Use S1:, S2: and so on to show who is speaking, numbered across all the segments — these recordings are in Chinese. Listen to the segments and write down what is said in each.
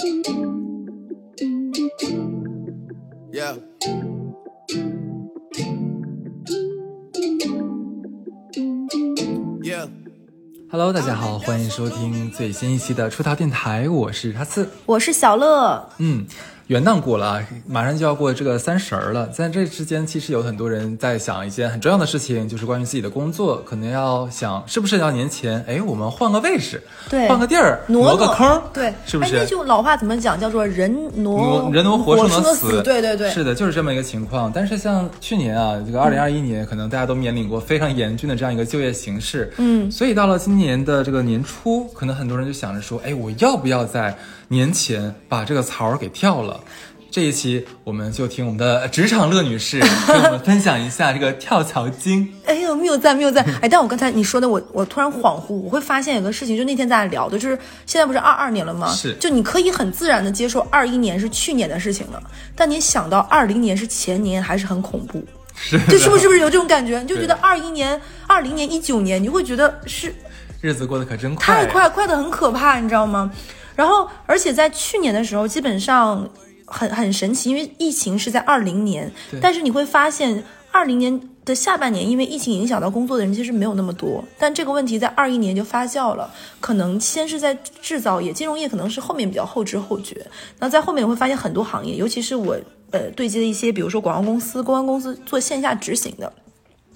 S1: Yeah. Yeah.
S2: Hello，大家好，欢迎收听最新一期的出逃电台，我是哈次。
S3: 我是小乐，
S2: 嗯，元旦过了啊，马上就要过这个三十儿了。在这之间，其实有很多人在想一件很重要的事情，就是关于自己的工作，可能要想是不是要年前，哎，我们换个位置，
S3: 对
S2: 换个地儿，
S3: 挪
S2: 个坑，
S3: 对，
S2: 是不是？
S3: 哎那句老话怎么讲？叫做人挪
S2: 挪人挪活，
S3: 生
S2: 挪
S3: 死。对对对，
S2: 是的，就是这么一个情况。但是像去年啊，这个二零二一年，可能大家都面临过非常严峻的这样一个就业形势。
S3: 嗯，
S2: 所以到了今年的这个年初，可能很多人就想着说，哎，我要不要在年前把这个槽儿给跳了？这一期我们就听我们的职场乐女士 给我们分享一下这个跳槽经。
S3: 哎呦，谬赞谬赞！哎，但我刚才你说的，我我突然恍惚，我会发现有个事情，就那天咱俩聊的，就是现在不是二二年了吗？
S2: 是
S3: 就你可以很自然的接受二一年是去年的事情了，但你想到二零年是前年，还是很恐怖。
S2: 是的，
S3: 就是不是不是有这种感觉？你就觉得
S2: 对
S3: 二一年、二零年、一九年，你就会觉得是
S2: 日子过得可真快，
S3: 太快，快的很可怕，你知道吗？然后，而且在去年的时候，基本上很很神奇，因为疫情是在二零年，但是你会发现，二零年的下半年，因为疫情影响到工作的人其实没有那么多，但这个问题在二一年就发酵了，可能先是在制造业、金融业，可能是后面比较后知后觉。那在后面你会发现很多行业，尤其是我呃对接的一些，比如说广告公司、公关公司做线下执行的。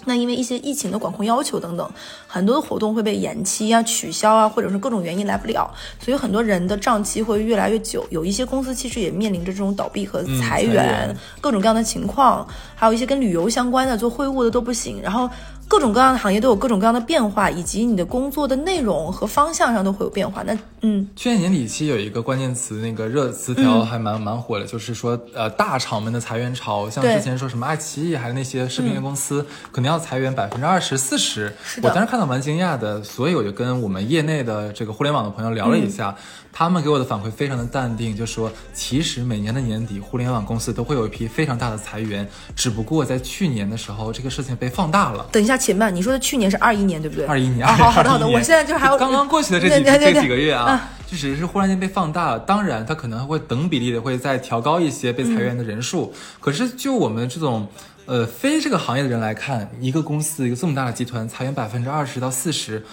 S3: 那因为一些疫情的管控要求等等，很多的活动会被延期啊、取消啊，或者是各种原因来不了，所以很多人的账期会越来越久。有一些公司其实也面临着这种倒闭和裁员各种各样的情况，还有一些跟旅游相关的、做会务的都不行，然后。各种各样的行业都有各种各样的变化，以及你的工作的内容和方向上都会有变化。那嗯，
S2: 去年年底期有一个关键词，那个热词条还蛮、蛮火的，就是说呃大厂们的裁员潮，像之前说什么爱奇艺还是那些视频类公司，可能要裁员百分之二十四十。
S3: 是的
S2: 我当时看到蛮惊讶的，所以我就跟我们业内的这个互联网的朋友聊了一下，他们给我的反馈非常的淡定，就说其实每年的年底，互联网公司都会有一批非常大的裁员，只不过在去年的时候，这个事情被放大了。
S3: 等一下，且慢，你说的去年是二一年对不对？
S2: 二一年，
S3: 啊，好好的好的，我现在就还有
S2: 刚刚过去的这几这几个月啊
S3: 啊，
S2: 就只是忽然间被放大了。当然，它可能会等比例的会再调高一些被裁员的人数。
S3: 嗯
S2: 可是就我们这种。呃，非这个行业的人来看，一个公司一个这么大的集团裁员百分之二十到四十，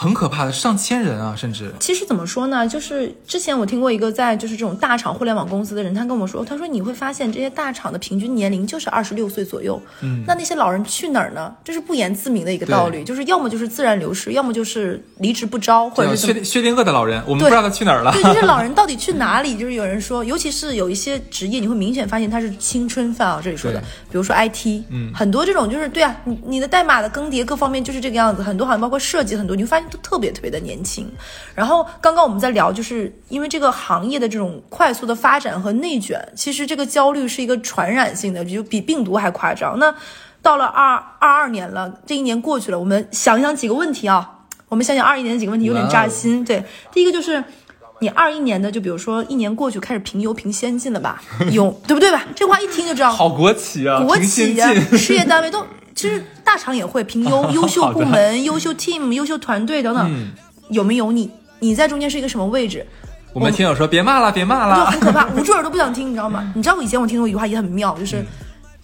S2: 很可怕的，上千人啊，甚至
S3: 其实怎么说呢？就是之前我听过一个在就是这种大厂互联网公司的人，他跟我说，他说你会发现这些大厂的平均年龄就是二十六岁左右。嗯，那那些老人去哪儿呢？这是不言自明的一个道理，就是要么就是自然流失，要么就是离职不招，或者是。
S2: 薛薛定谔的老人，我们不
S3: 对
S2: 知道他去哪儿了。
S3: 对，这些老 人到底去哪里？就是有人说，尤其是有一些职业，你会明显发现他是青春饭啊。这里说的，比如说 IT，嗯，很多这种就是对啊，你你的代码的更迭各方面就是这个样子，很多好像包括设计很多，你会发现都特别特别的年轻。然后刚刚我们在聊，就是因为这个行业的这种快速的发展和内卷，其实这个焦虑是一个传染性的，就比病毒还夸张。那到了二二二年了，这一年过去了，我们想一想几个问题啊。我们想想二一年的几个问题，有点扎心。对，第一个就是你二一年的，就比如说一年过去，开始评优评先进了吧？有，对不对吧？这话一听就知道，
S2: 好国企啊，
S3: 国企。事业单位都，其实大厂也会评优 优秀部门、优秀 team、优秀团队等等，
S2: 嗯
S3: 有没有你？你在中间是一个什么位置？
S2: 我们听友说别骂了，别骂了就。
S3: 很可怕，捂住耳朵不想听，你知道吗？你知道我以前我听过一句话也很妙，就是、
S2: 嗯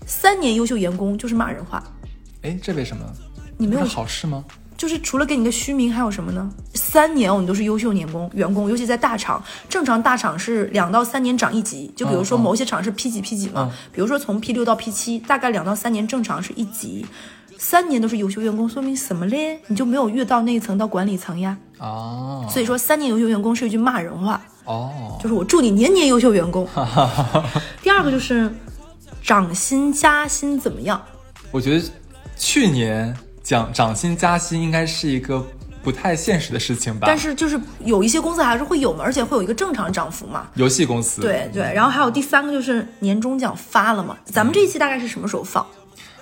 S3: 三年优秀员工就是骂人话，
S2: 哎，这为什么？
S3: 你没有
S2: 好事吗？
S3: 就是除了给你个虚名，还有什么呢？三年哦，你都是优秀员工，员工，尤其在大厂，正常大厂是两到三年涨一级，就比如说某些厂是 P 几 P 几嘛，比如说从 P 六到 P 七，大概两到三年正常是一级，三年都是优秀员工，说明什么嘞？你就没有越到那一层到管理层呀。
S2: 哦
S3: 所以说，三年优秀员工是一句骂人话，
S2: 哦，
S3: 就是我祝你年年优秀员工。第二个就是涨薪加薪怎么样？
S2: 我觉得去年讲涨薪加薪应该是一个不太现实的事情吧。
S3: 但是就是有一些公司还是会有嘛，而且会有一个正常涨幅嘛。
S2: 游戏公司，
S3: 对对，然后还有第三个就是年终奖发了嘛，咱们这一期大概是什么时候放？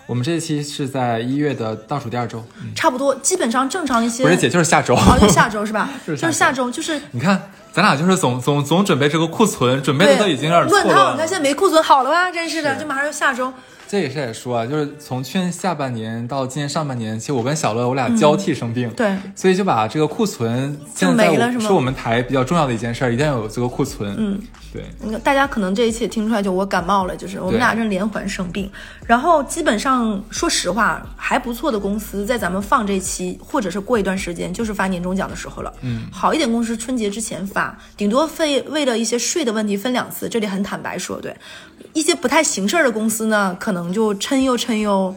S2: 我们这一期是在一月的倒数第二周，嗯
S3: 差不多，基本上正常一些。
S2: 不是姐，就是下周。
S3: 哦，就下周是吧？
S2: 就 是
S3: 就是下周，就是
S2: 你看，咱俩就是总总总准备这个库存，准备的都已经有点错
S3: 乱套。你看。现在没库存好了吧？真是的，
S2: 是
S3: 就马上就下周。
S2: 这也是得说啊，就是从去年下半年到今年上半年，其实我跟小乐我俩交替生病，
S3: 对，
S2: 所以就把这个库存现在
S3: 没了是吗
S2: 是我们台比较重要的一件事儿，一定要有这个库存。
S3: 嗯，
S2: 对，
S3: 大家可能这一期也听出来，就我感冒了，就是我们俩正连环生病，然后基本上说实话还不错的公司，在咱们放这期或者是过一段时间，就是发年终奖的时候了。
S2: 嗯，
S3: 好一点公司春节之前发，顶多费为了一些税的问题分两次，这里很坦白说，对。一些不太行事儿的公司呢，可能就抻悠抻悠。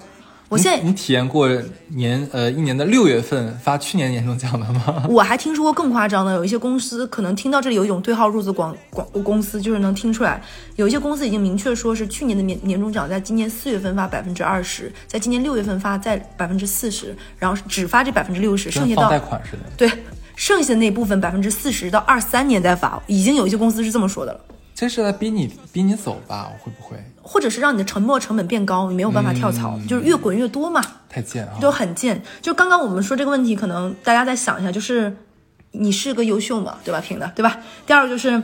S3: 我现在
S2: 你体验过年呃一年的六月份发去年年终奖的吗？
S3: 我还听说过更夸张的，有一些公司可能听到这里有一种对号入座广广公司，就是能听出来，有一些公司已经明确说是去年的年年终奖在今年四月份发百分之二十，在今年六月份发在百分之四十，然后只发这百分之六十，剩下到
S2: 贷款似的。
S3: 对剩下的那部分百分之四十到二三年再发，已经有一些公司是这么说的了。
S2: 这是在逼你逼你走吧？会不会
S3: 或者是让你的沉没成本变高，你没有办法跳槽，就是越滚越多嘛。
S2: 太贱啊？
S3: 都很贱。就刚刚我们说这个问题，可能大家再想一下，就是你是个优秀嘛，对吧？评的，对吧？第二个就是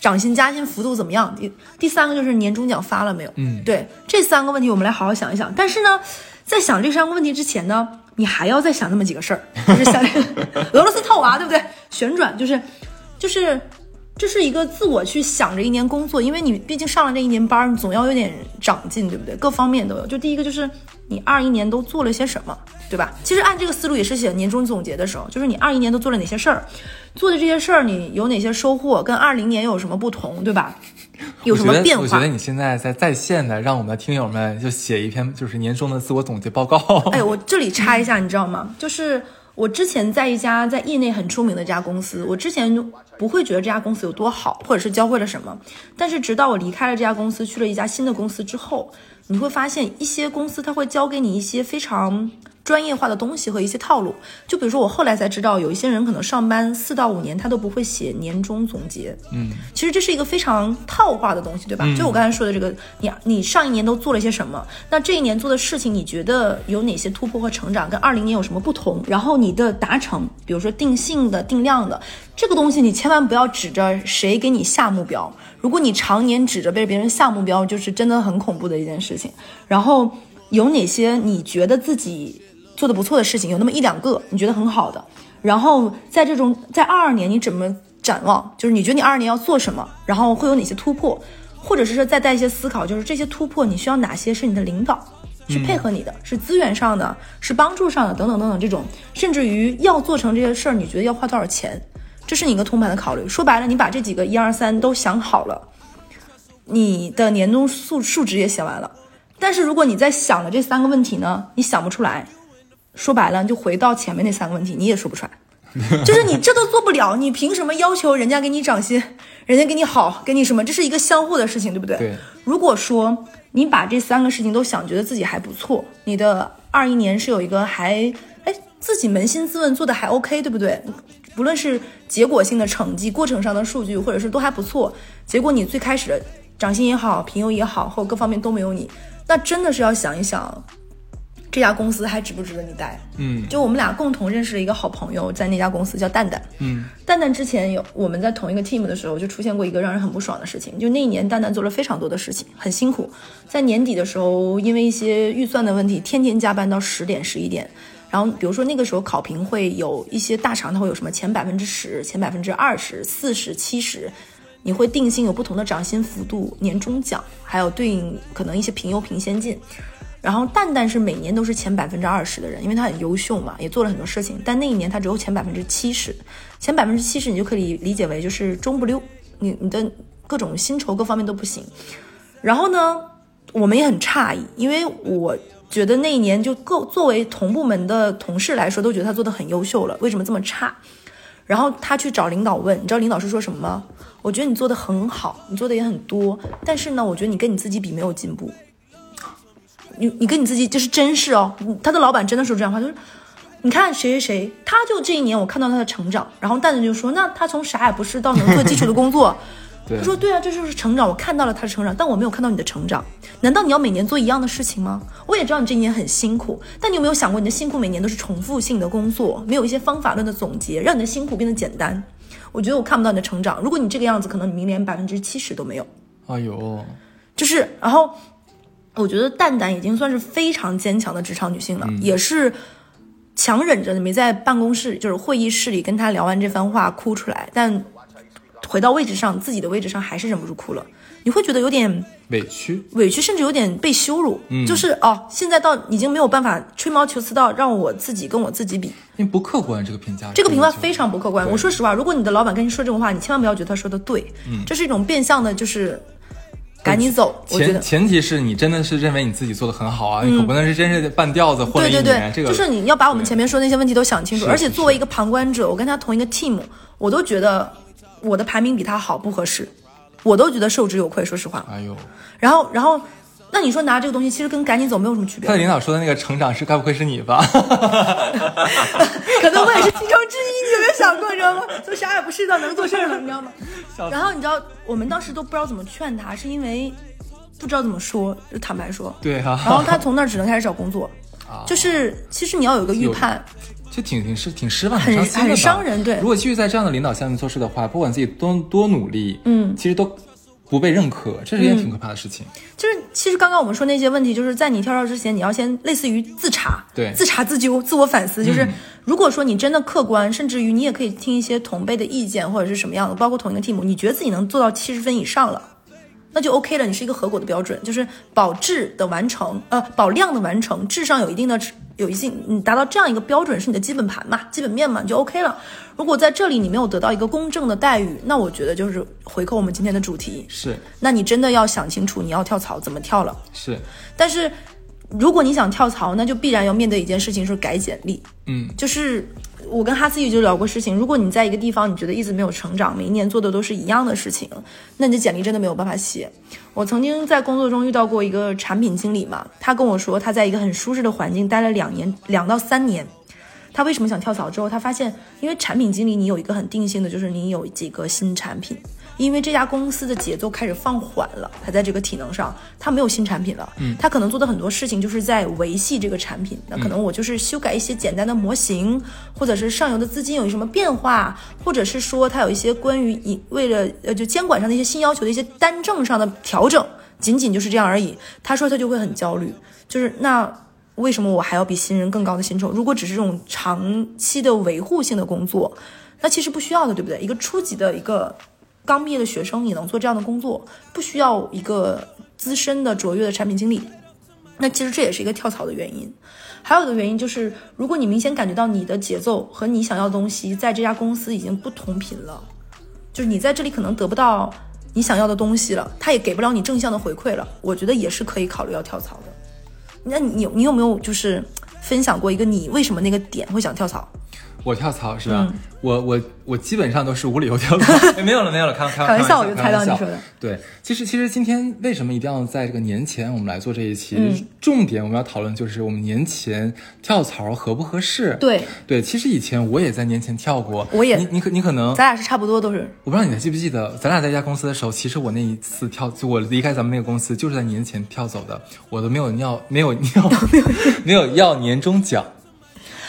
S3: 涨薪加薪幅度怎么样？第第三个就是年终奖发了没有？
S2: 嗯
S3: 对，这三个问题我们来好好想一想。但是呢，在想这三个问题之前呢，你还要再想那么几个事儿，就是想 俄罗斯套娃，对不对？旋转就是就是。这是一个自我去想着一年工作，因为你毕竟上了这一年班，你总要有点长进，对不对？各方面都有。就第一个就是你二一年都做了些什么，对吧？其实按这个思路也是写年终总结的时候，就是你二一年都做了哪些事儿，做的这些事儿你有哪些收获，跟二零年有什么不同，对吧？有什么变化？
S2: 我觉得你现在在在线的，让我们的听友们就写一篇就是年终的自我总结报告。
S3: 哎，我这里插一下，你知道吗？就是我之前在一家在业内很出名的一家公司，我之前不会觉得这家公司有多好，或者是教会了什么，但是直到我离开了这家公司，去了一家新的公司之后，你会发现一些公司它会教给你一些非常。专业化的东西和一些套路，就比如说我后来才知道，有一些人可能上班四到五年，他都不会写年终总结。
S2: 嗯，
S3: 其实这是一个非常套话的东西，对吧？就我刚才说的这个，你你上一年都做了些什么？那这一年做的事情，你觉得有哪些突破和成长？跟二零年有什么不同？然后你的达成，比如说定性的、定量的这个东西，你千万不要指着谁给你下目标。如果你常年指着被别人下目标，就是真的很恐怖的一件事情。然后有哪些你觉得自己？做的不错的事情有那么一两个，你觉得很好的，然后在这种在二二年你怎么展望？就是你觉得你二二年要做什么，然后会有哪些突破，或者是说再带一些思考，就是这些突破你需要哪些是你的领导去配合你的，是资源上的，是帮助上的等等等等这种，甚至于要做成这些事儿，你觉得要花多少钱？这是你一个通盘的考虑。说白了，你把这几个一二三都想好了，你的年终数数值也写完了，但是如果你在想了这三个问题呢，你想不出来。说白了，就回到前面那三个问题，你也说不出来，就是你这都做不了，你凭什么要求人家给你涨薪，人家给你好，给你什么？这是一个相互的事情，对不对？
S2: 对。
S3: 如果说你把这三个事情都想，觉得自己还不错，你的二一年是有一个还哎自己扪心自问做的还 OK，对不对？不论是结果性的成绩、过程上的数据，或者是都还不错，结果你最开始的涨薪也好、评优也好，或各方面都没有你，那真的是要想一想。这家公司还值不值得你待？
S2: 嗯，
S3: 就我们俩共同认识了一个好朋友，在那家公司叫蛋蛋。
S2: 嗯，
S3: 蛋蛋之前有我们在同一个 team 的时候，就出现过一个让人很不爽的事情。就那一年，蛋蛋做了非常多的事情，很辛苦。在年底的时候，因为一些预算的问题，天天加班到十点、十一点。然后，比如说那个时候考评会有一些大厂，它会有什么前百分之十、前百分之二十、四十、七十，你会定性有不同的涨薪幅度、年终奖，还有对应可能一些评优评先进。然后蛋蛋是每年都是前百分之二十的人，因为他很优秀嘛，也做了很多事情。但那一年他只有前百分之七十，前百分之七十你就可以理解为就是中不溜，你你的各种薪酬各方面都不行。然后呢，我们也很诧异，因为我觉得那一年就各作为同部门的同事来说，都觉得他做的很优秀了，为什么这么差？然后他去找领导问，你知道领导是说什么吗？我觉得你做的很好，你做的也很多，但是呢，我觉得你跟你自己比没有进步。你你跟你自己就是真事哦，他的老板真的说这样话，就是你看谁谁谁，他就这一年我看到他的成长，然后蛋蛋就说，那他从啥也不是到能做基础的工作，他说对啊，这就是成长，我看到了他的成长，但我没有看到你的成长，难道你要每年做一样的事情吗？我也知道你这一年很辛苦，但你有没有想过你的辛苦每年都是重复性的工作，没有一些方法论的总结，让你的辛苦变得简单？我觉得我看不到你的成长，如果你这个样子，可能你明年百分之七十都没有。
S2: 哎呦，
S3: 就是然后。我觉得蛋蛋已经算是非常坚强的职场女性了，也是强忍着没在办公室，就是会议室里跟她聊完这番话哭出来，但回到位置上，自己的位置上还是忍不住哭了。你会觉得有点
S2: 委屈，
S3: 委屈，甚至有点被羞辱。就是哦，现在到已经没有办法吹毛求疵到让我自己跟我自己比，
S2: 因为不客观这个评价，
S3: 这个评价非常不客观。我说实话，如果你的老板跟你说这种话，你千万不要觉得他说的对，嗯，这是一种变相的，就是赶紧走。
S2: 前前提是你真的是认为你自己做的很好啊，你可不能是真是半吊子混了一
S3: 年。
S2: 这个
S3: 就是你要把我们前面说那些问题都想清楚。而且作为一个旁观者，我跟他同一个 team，我都觉得我的排名比他好，不合适。我都觉得受之有愧，说实话。
S2: 哎呦，
S3: 然后，然后，那你说拿这个东西，其实跟赶紧走没有什么区别。
S2: 他的领导说的那个成长是，该不会是你吧？
S3: 可能我也是其中之一，你有没有想过，你知道吗？就啥也不是的，能做事儿了，你知道吗？然后你知道，我们当时都不知道怎么劝他，是因为不知道怎么说，就坦白说。
S2: 对啊。
S3: 然后他从那儿只能开始找工作，就是其实你要有个预判。
S2: 就挺挺失挺失望，
S3: 很
S2: 很
S3: 伤人。对，
S2: 如果继续在这样的领导下面做事的话，不管自己多多努力，嗯，其实都不被认可，这是一件挺可怕的事情。
S3: 就是其实刚刚我们说那些问题，就是在你跳槽之前，你要先类似于自查，
S2: 对，
S3: 自查自纠、自我反思。就是如果说你真的客观，甚至于你也可以听一些同辈的意见或者是什么样的，包括同一个 team，你觉得自己能做到七十分以上了。那就 OK 了，你是一个合格的标准，就是保质的完成，呃，保量的完成，质上有一定的有一定，你达到这样一个标准是你的基本盘嘛，基本面嘛，你就 OK 了。如果在这里你没有得到一个公正的待遇，那我觉得就是回扣我们今天的主题
S2: 是，
S3: 那你真的要想清楚你要跳槽怎么跳了。
S2: 是，
S3: 但是如果你想跳槽，那就必然要面对一件事情，是改简历。
S2: 嗯，
S3: 就是。我跟哈斯宇就聊过事情，如果你在一个地方，你觉得一直没有成长，每一年做的都是一样的事情，那你的简历真的没有办法写。我曾经在工作中遇到过一个产品经理嘛，他跟我说他在一个很舒适的环境待了两年，两到三年，他为什么想跳槽？之后他发现，因为产品经理你有一个很定性的，就是你有几个新产品。因为这家公司的节奏开始放缓了，它在这个体能上，它没有新产品了，嗯，他可能做的很多事情就是在维系这个产品。那可能我就是修改一些简单的模型，或者是上游的资金有什么变化，或者是说它有一些关于以为了呃就监管上的一些新要求的一些单证上的调整，仅仅就是这样而已。他说他就会很焦虑，就是那为什么我还要比新人更高的薪酬？如果只是这种长期的维护性的工作，那其实不需要的，对不对？一个初级的一个。刚毕业的学生也能做这样的工作，不需要一个资深的卓越的产品经理。那其实这也是一个跳槽的原因。还有一个原因就是，如果你明显感觉到你的节奏和你想要的东西在这家公司已经不同频了，就是你在这里可能得不到你想要的东西了，他也给不了你正向的回馈了，我觉得也是可以考虑要跳槽的。那你你有没有就是分享过一个你为什么那个点会想跳槽？
S2: 我跳槽是吧？我我我基本上都是无理由跳槽，没有了没有了，开开玩
S3: 笑，我就猜到你说的。
S2: 对，其实其实今天为什么一定要在这个年前我们来做这一期？重点我们要讨论就是我们年前跳槽合不合适？
S3: 对
S2: 对，其实以前我也在年前跳过，
S3: 我也
S2: 你你可你可能
S3: 咱俩是差不多都是。
S2: 我不知道你还记不记得，咱俩在一家公司的时候，其实我那一次跳，就我离开咱们那个公司，就是在年前跳走的，我都没有要没有要 没有要年终奖。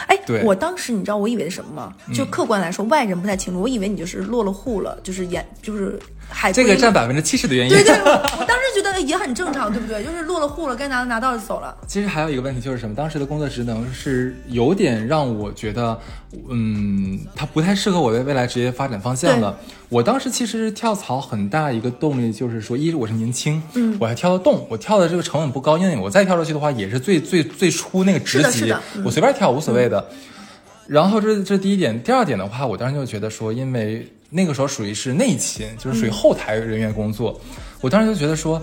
S3: 哎，我当时你知道我以为是什么吗？就客观来说，外人不太清楚。我以为你就是落了户了，就是演就是海
S2: 这个占百分之七十的原因。
S3: 对对，我 当时觉得也很正常，对不对？就是落了户了，该拿的拿到就走了。
S2: 其实还有一个问题就是什么？当时的工作职能是有点让我觉得，嗯，它不太适合我的未来职业发展方向了。我当时其实跳槽很大一个动力就是说，一是我是年轻，嗯，我还跳得动，我跳的这个成本不高，因为我再跳出去的话，也是最最最初那个职级，我随便跳无所谓的。然后这这第一点，第二点的话，我当时就觉得说，因为那个时候属于是内勤，就是属于后台人员工作，我当时就觉得说，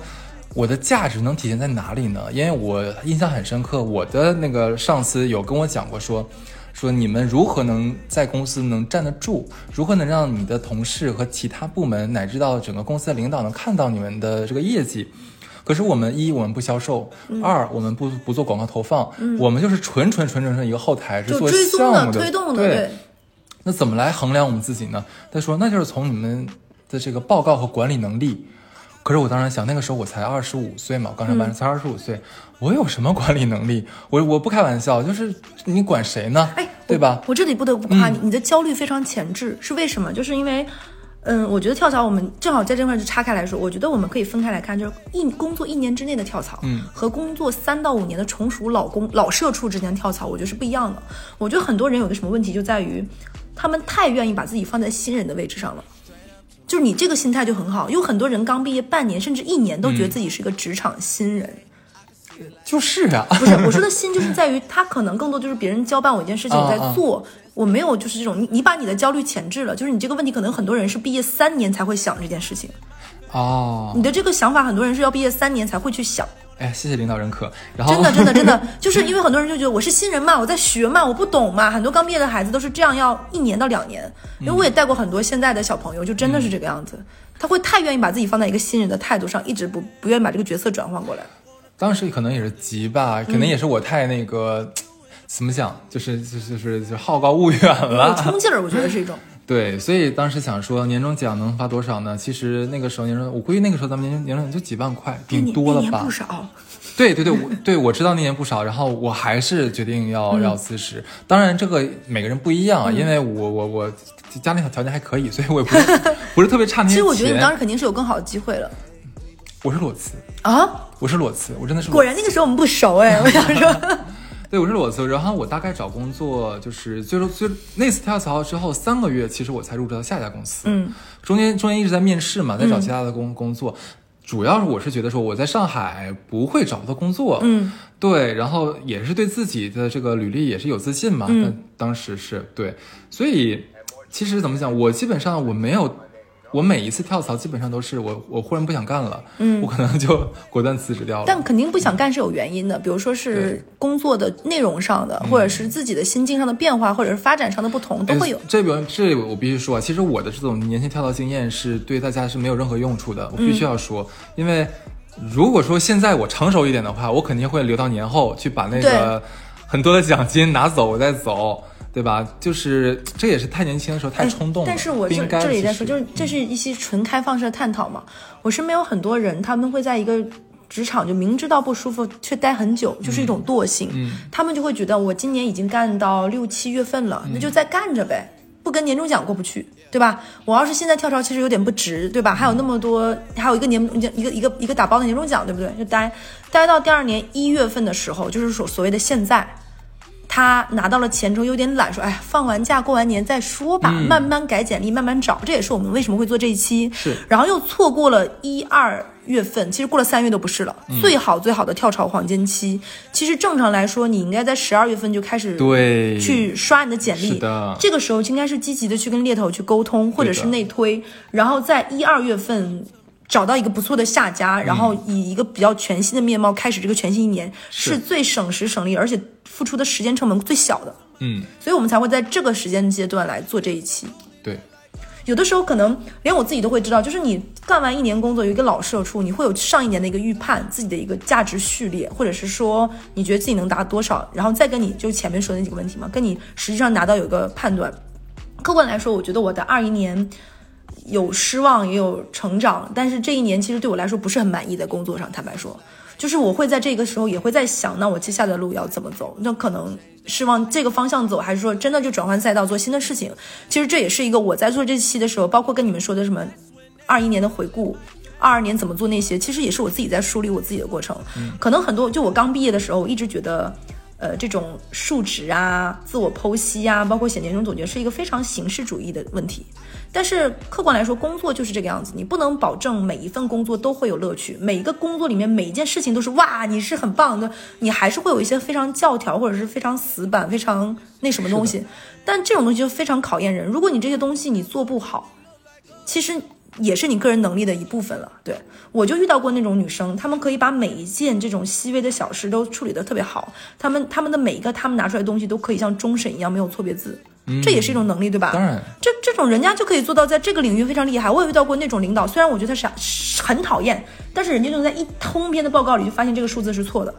S2: 我的价值能体现在哪里呢？因为我印象很深刻，我的那个上司有跟我讲过说。说你们如何能在公司能站得住？如何能让你的同事和其他部门乃至到整个公司的领导能看到你们的这个业绩？可是我们一我们不销售，二我们不不做广告投放，我们就是纯纯纯纯纯一个后台是做项目
S3: 的推动
S2: 的。对，那怎么来衡量我们自己呢？他说那就是从你们的这个报告和管理能力。可是我当时想，那个时候我才二十五岁嘛，我刚上班才二十五岁。我有什么管理能力？我我不开玩笑，就是你管谁呢？
S3: 哎，
S2: 对吧？
S3: 我这里不得不夸你，你的焦虑非常前置，是为什么？就是因为，嗯，我觉得跳槽我们正好在这块就岔开来说，我觉得我们可以分开来看，就是一工作一年之内的跳槽，
S2: 嗯，
S3: 和工作三到五年的从属老公老社畜之间跳槽，我觉得是不一样的。我觉得很多人有个什么问题就在于，他们太愿意把自己放在新人的位置上了。就是你这个心态就很好，有很多人刚毕业半年甚至一年都觉得自己是一个职场新人。
S2: 就是啊，
S3: 不是我说的 新，就是在于他可能更多就是别人交办我一件事情，我在做，我没有就是这种你你把你的焦虑前置了，就是你这个问题可能很多人是毕业三年才会想这件事情，
S2: 哦，
S3: 你的这个想法很多人是要毕业三年才会去想，
S2: 哎，谢谢领导认可。然后
S3: 真的 真的真的，就是因为很多人就觉得我是新人嘛，我在学嘛，我不懂嘛，很多刚毕业的孩子都是这样，要一年到两年，因为我也带过很多现在的小朋友，就真的是这个样子，他会太愿意把自己放在一个新人的态度上，一直不不愿意把这个角色转换过来。
S2: 当时可能也是急吧，可
S3: 嗯
S2: 能也是我太那个，怎么讲，就是就是就是就好高骛远
S3: 有
S2: 了。
S3: 冲劲儿，我觉得是一种。
S2: 对，所以当时想说年终奖能发多少呢？其实那个时候年终，我估计那个时候咱们年终年终奖就几万块，顶多了吧
S3: 年不？少，
S2: 对对对，我对我知道那年不少，然后我还是决定要、
S3: 嗯
S2: 要辞职。当然，这个每个人不一样啊，因为我我我家里条件还可以，所以我也不是不是特别差那 些钱。
S3: 其实我觉得你当时肯定是有更好的机会了
S2: 我是裸辞，
S3: 啊！
S2: 我是裸辞，我真的是裸
S3: 果然那个时候我们不熟哎，我想说，
S2: 对，我是裸辞，然后我大概找工作就是最终最那次跳槽之后三个月，其实我才入职到下一家公司。
S3: 嗯，
S2: 中间中间一直在面试嘛，在找其他的工、工作。主要是我是觉得说我在上海不会找不到工作，
S3: 嗯，
S2: 对，然后也是对自己的这个履历也是有自信嘛。
S3: 嗯
S2: 但当时是对，所以其实怎么讲，我基本上我没有。我每一次跳槽基本上都是我我忽然不想干了，
S3: 嗯
S2: 我可能就果断辞职掉了。
S3: 但肯定不想干是有原因的，比如说是工作的内容上的，或者是自己的心境上的变化，或者是发展上的不同，都会有
S2: 哎。这边这我必须说啊，其实我的这种年轻跳槽经验是对大家是没有任何用处的，我必须要说，
S3: 嗯
S2: 因为如果说现在我成熟一点的话，我肯定会留到年后去把那个很多的奖金拿走，我再走。对吧？就是这也是太年轻的时候太冲动了。
S3: 哎但是我这这里在说，就是这是一些纯开放式的探讨嘛。我身边有很多人，他们会在一个职场就明知道不舒服却待很久，就是一种惰性。
S2: 嗯
S3: 他们就会觉得我今年已经干到六七月份了，
S2: 嗯
S3: 那就再干着呗，不跟年终奖过不去，对吧？我要是现在跳槽，其实有点不值，对吧？还有那么多，还有一个年一个一个一个打包的年终奖，对不对？就待待到第二年一月份的时候，就是所所谓的现在。他拿到了钱之后有点懒，说：“哎，放完假过完年再说吧，慢慢改简历，慢慢找。”这也是我们为什么会做这一期。
S2: 是
S3: 然后又错过了一二月份，其实过了三月都不是了。
S2: 嗯
S3: 最好最好的跳槽黄金期，其实正常来说，你应该在十二月份就开始
S2: 对
S3: 去刷你的简历。
S2: 是的
S3: 这个时候就应该是积极的去跟猎头去沟通，或者是内推，然后在一二月份。找到一个不错的下家，然后以一个比较全新的面貌开始这个全新一年，是。最省时省力，而且付出的时间成本最小的，
S2: 嗯，
S3: 所以我们才会在这个时间阶段来做这一期。
S2: 对，
S3: 有的时候可能连我自己都会知道，就是你干完一年工作，有一个老社畜，你会有上一年的一个预判，自己的一个价值序列，或者是说你觉得自己能达多少，然后再跟你就前面说的那几个问题嘛，跟你实际上拿到有一个判断。客观来说，我觉得我的二一年有失望，也有成长，但是这一年其实对我来说不是很满意，在工作上，坦白说，就是我会在这个时候也会在想，那我接下来的路要怎么走？那可能是往这个方向走，还是说真的就转换赛道做新的事情？其实这也是一个我在做这期的时候，包括跟你们说的什么二一年的回顾。二二年怎么做那些，其实也是我自己在梳理我自己的过程。可能很多，就我刚毕业的时候，我一直觉得，呃，这种数值啊、自我剖析啊，包括写年终总结，是一个非常形式主义的问题。但是客观来说，工作就是这个样子，你不能保证每一份工作都会有乐趣，每一个工作里面每一件事情都是哇，你是很棒的，你还是会有一些非常教条或者是非常死板、非常那什么东西。但这种东西就非常考验人，如果你这些东西你做不好，其实也是你个人能力的一部分了。对我就遇到过那种女生，她们可以把每一件这种细微的小事都处理得特别好，她们她们的每一个她们拿出来的东西都可以像终审一样没有错别字，这也是一种能力，对吧？
S2: 当然，
S3: 这这种人家就可以做到在这个领域非常厉害。我也遇到过那种领导，虽然我觉得他傻很讨厌，但是人家就能在一通篇的报告里就发现这个数字是错的。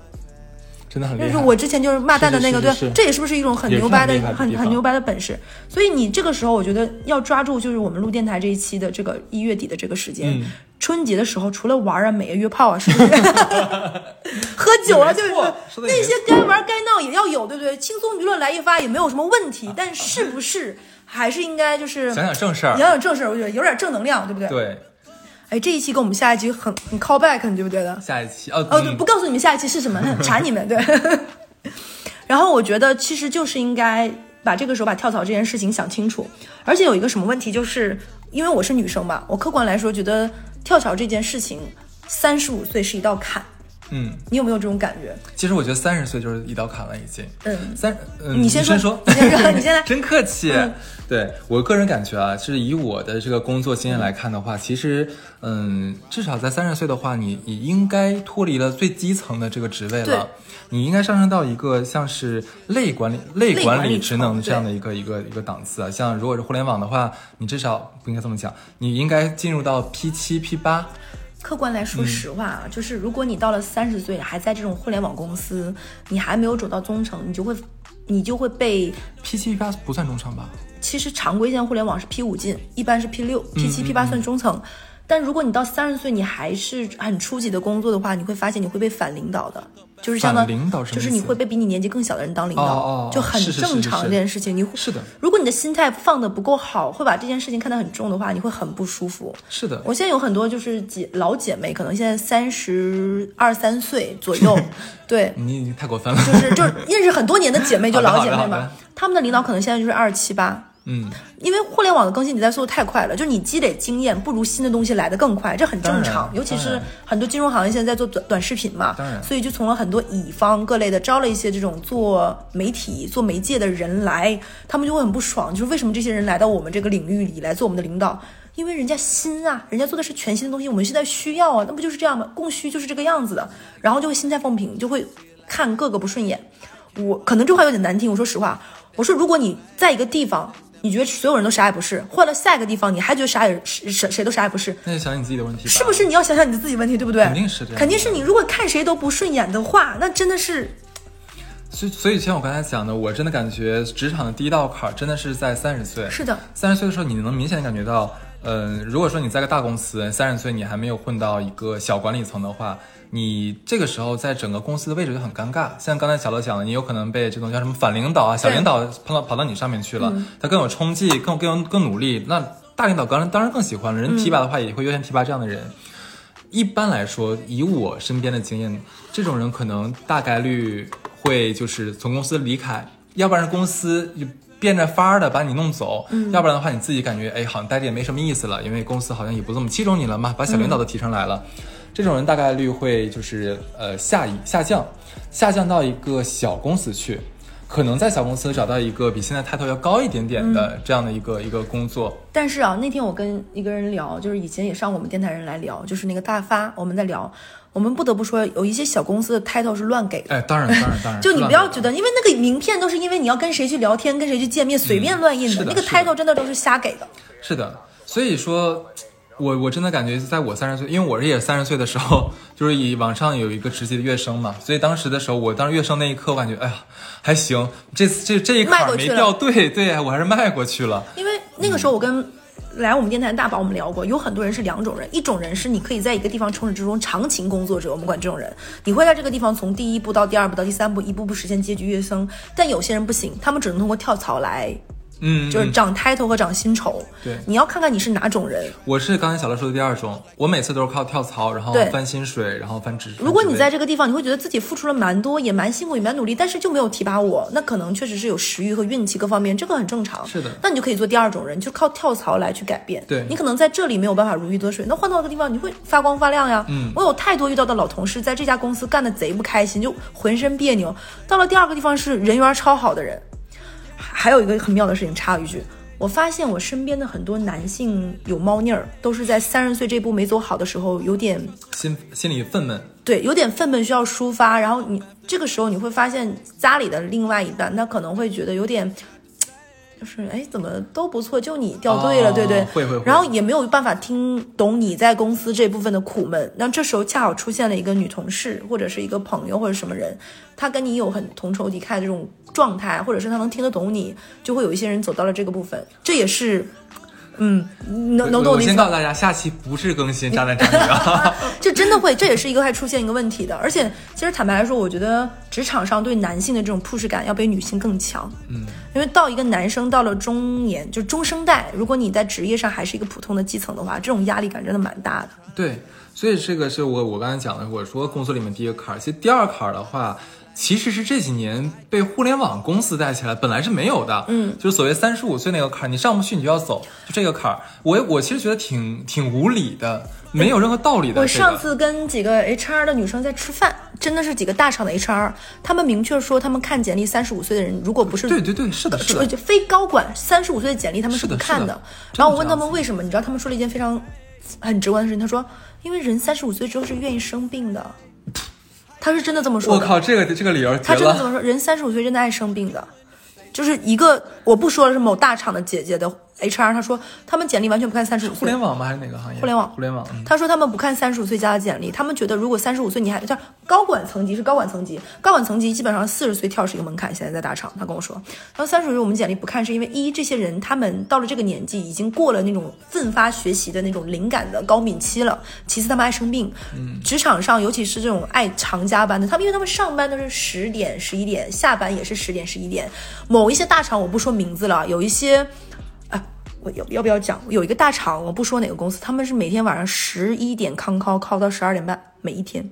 S2: 真的很厉害。
S3: 就是我之前就是骂蛋的那个，对这也是不是一种很牛掰的、
S2: 很
S3: 很很牛掰的本事？所以你这个时候，我觉得要抓住，就是我们录电台这一期的这个一月底的这个时间，
S2: 嗯
S3: 春节的时候，除了玩啊、美啊、约炮啊，是不是？喝酒啊，
S2: 没
S3: 就是
S2: 说
S3: 那些该玩该闹也要有，对不对？轻松娱乐来一发也没有什么问题，但是不是还是应该就是
S2: 想想正事儿
S3: 想。想正事儿，我觉得有点正能量，对不对？。
S2: 对，
S3: 哎，这一期跟我们下一期很很 call back，你觉不觉得？
S2: 下一期哦，
S3: 哦，
S2: 嗯
S3: 不告诉你们下一期是什么，查你们对。然后我觉得其实就是应该把这个时候把跳槽这件事情想清楚，而且有一个什么问题，就是因为我是女生嘛，我客观来说觉得跳槽这件事情，三十五岁是一道坎，
S2: 嗯，
S3: 你有没有这种感觉？
S2: 其实我觉得三十岁就是一道坎了，已经。
S3: 嗯，
S2: 三，嗯，
S3: 你先说，你先说 你先来
S2: 真客气。
S3: 嗯
S2: 对我个人感觉啊，是以我的这个工作经验来看的话，其实，嗯，至少在三十岁的话，你你应该脱离了最基层的这个职位了，你应该上升到一个像是类管理、类
S3: 类
S2: 管理职能这样的一个一个一个档次啊。像如果是互联网的话，你至少不应该这么讲，你应该进入到 P 七、P 八。
S3: 客观来
S2: 嗯
S3: 说实话啊，就是如果你到了三十岁还在这种互联网公司，你还没有走到中层，你就会你就会被
S2: P 七、P 八不算中层吧？
S3: 其实常规现在互联网是 P 五进，一般是 P 六、P
S2: 嗯
S3: 七、P 八算中层。但如果你到三十岁，你还是很初级的工作的话，你会发现你会被反领导的，就是相当
S2: 反领导
S3: 就是你会被比你年纪更小的人当领导，
S2: 哦哦
S3: 就很正常
S2: 是
S3: 这件事情。你会
S2: 是的，
S3: 如果你的心态放的不够好，会把这件事情看得很重的话，你会很不舒服。
S2: 是的，
S3: 我现在有很多就是姐老姐妹，可能现在三十二三岁左右，对，
S2: 你你太过分了。
S3: 就是就是 认识很多年的姐妹，就老姐妹嘛
S2: 好的好的，
S3: 她们的领导可能现在就是二十七八。
S2: 嗯，
S3: 因为互联网的更新迭代速度太快了，就是你积累经验不如新的东西来的更快，这很正常。尤其是很多金融行业现在在做短短视频嘛，所以就从了很多乙方各类的招了一些这种做媒体、做媒介的人来，他们就会很不爽，就是为什么这些人来到我们这个领域里来做我们的领导？因为人家新啊，人家做的是全新的东西，我们现在需要啊，那不就是这样吗？供需就是这个样子的，然后就会心态放平，就会看各个不顺眼。我可能这话有点难听，我说实话，我说如果你在一个地方，你觉得所有人都啥也不是，换了下一个地方，你还觉得啥也谁谁谁都啥也不是，
S2: 那就想想你自己的问题。
S3: 是不是？你要想想你的自己问题，对不对？
S2: 肯定是这样
S3: 肯定是你。如果看谁都不顺眼的话，那真的是
S2: 所以，所以像我刚才讲的，我真的感觉职场的第一道坎儿真的是在三十岁。
S3: 是的，
S2: 三十岁的时候，你能明显感觉到，嗯、如果说你在个大公司，三十岁你还没有混到一个小管理层的话，你这个时候在整个公司的位置就很尴尬。像刚才小乐讲的，你有可能被这种叫什么反领导啊、小领导碰到跑到你上面去了，他更有冲劲，更更更努力。那大领导当然当然更喜欢了，人提拔的话也会优先提拔这样的人。一般来说，以我身边的经验，这种人可能大概率会就是从公司离开，要不然公司就变着法儿的把你弄走，要不然的话你自己感觉哎好像待着也没什么意思了，因为公司好像也不这么器重你了嘛，把小领导都提上来了，这种人大概率会就是呃下移下降，下降到一个小公司去。可能在小公司找到一个比现在 title 要高一点点的这样的一个、一个工作，
S3: 但是啊，那天我跟一个人聊，就是以前也上我们电台人来聊，就是那个大发，我们在聊，我们不得不说，有一些小公司的 title 是乱给的。
S2: 哎，当然当然当然，
S3: 就你不要觉得，因为那个名片都是因为你要跟谁去聊天、跟谁去见面，随便乱印那个
S2: 是的是的
S3: title 真的都是瞎给的。
S2: 是的，所以说，我我真的感觉，在我三十岁，因为我也三十岁的时候，就是以网上有一个职级的跃升嘛，所以当时的时候，我当时跃升那一刻，我感觉，哎呀，还行，这次这这一坎儿
S3: 迈过去了
S2: 没掉对对，我还是迈过去了。
S3: 因为那个时候我跟来我们电台大宝我们聊过，有很多人是两种人，一种人是你可以在一个地方从始至终长情工作者，我们管这种人，你会在这个地方从第一步到第二步到第三步，一步步实现阶级跃升。但有些人不行，他们只能通过跳槽来，
S2: 嗯，嗯
S3: 就是涨 title 和涨薪酬。
S2: 对
S3: 你要看看你是哪种人。
S2: 我是刚才小乐说的第二种，我每次都是靠跳槽，然后翻薪水，然后翻职。
S3: 如果你在这个地方，你会觉得自己付出了蛮多，也蛮辛苦，也蛮努力，但是就没有提拔我，那可能确实是有时欲和运气各方面，这个很正常。
S2: 是的
S3: 那你就可以做第二种人，就靠跳槽来去改变。
S2: 对
S3: 你可能在这里没有办法如鱼得水，那换到一个地方，你会发光发亮呀。嗯，我有太多遇到的老同事，在这家公司干的贼不开心，就浑身别扭。到了第二个地方是人缘超好的人，还有一个很妙的事情，插一句。我发现我身边的很多男性有猫腻儿，都是在三十岁这步没走好的时候，有点
S2: 心心里愤懑，
S3: 对，有点愤懑需要抒发，然后你这个时候你会发现家里的另外一半，他可能会觉得有点，就是哎怎么都不错，就你掉队了，
S2: 哦
S3: 对？对，
S2: 会会会。
S3: 然后也没有办法听懂你在公司这部分的苦闷，那这时候恰好出现了一个女同事或者是一个朋友或者什么人，他跟你有很同仇敌忾的这种状态，或者是他能听得懂你，就会有一些人走到了这个部分，这也是。嗯，能能懂
S2: 我
S3: 意思吗？
S2: 先告诉大家，下期不是更新渣男渣女啊。
S3: 这 真的会，这也是一个还出现一个问题的。而且，其实坦白来说，我觉得职场上对男性的这种 push 感要比女性更强。
S2: 嗯，
S3: 因为到一个男生到了中年，就中生代，如果你在职业上还是一个普通的基层的话，这种压力感真的蛮大的。
S2: 对，所以这个是我我刚才讲的，我说工作里面第一个坎儿。其实第二坎儿的话，其实是这几年被互联网公司带起来，本来是没有的。
S3: 嗯，
S2: 就是所谓三十五岁那个坎儿，你上不去你就要走，就这个坎儿。我我其实觉得挺挺无理的，没有任何道理的。
S3: 我上次跟几个 HR 的女生在吃饭，真的是几个大厂的 HR，他们明确说，他们看简历三十五岁的人，如果不是
S2: 对对对，是的，是的，
S3: 就非高管三十五岁的简历，他们不
S2: 是的是的
S3: 看的。
S2: 的
S3: 然后我问他们为什么，你知道他们说了一件非常很直观的事情，他说，因为人三十五岁之后是愿意生病的，他是真的这么说的。
S2: 我靠，这个这个理由。
S3: 他真的这么说，人三十五岁真的爱生病的，就是一个我不说了是某大厂的姐姐的 HR，他说他们简历完全不看三十五岁
S2: 互联。网吗？还是哪个行业？
S3: 互联网
S2: 互联网。嗯
S3: 他说他们不看三十五岁加的简历，他们觉得如果三十五岁你还叫高管层级是高管层级，高管层级基本上四十岁跳是一个门槛。现在在大厂，他跟我说，他说三十五岁我们简历不看，是因为一这些人他们到了这个年纪已经过了那种奋发学习的那种灵感的高敏期了，其次他们爱生病，嗯，职场上尤其是这种爱长加班的，他们因为他们上班都是十点十一点，下班也是十点十一点，某一些大厂我不说名字了，有一些。要要不要讲？有一个大厂，我不说哪个公司，他们是每天晚上十一点康考考到十二点半，每一天。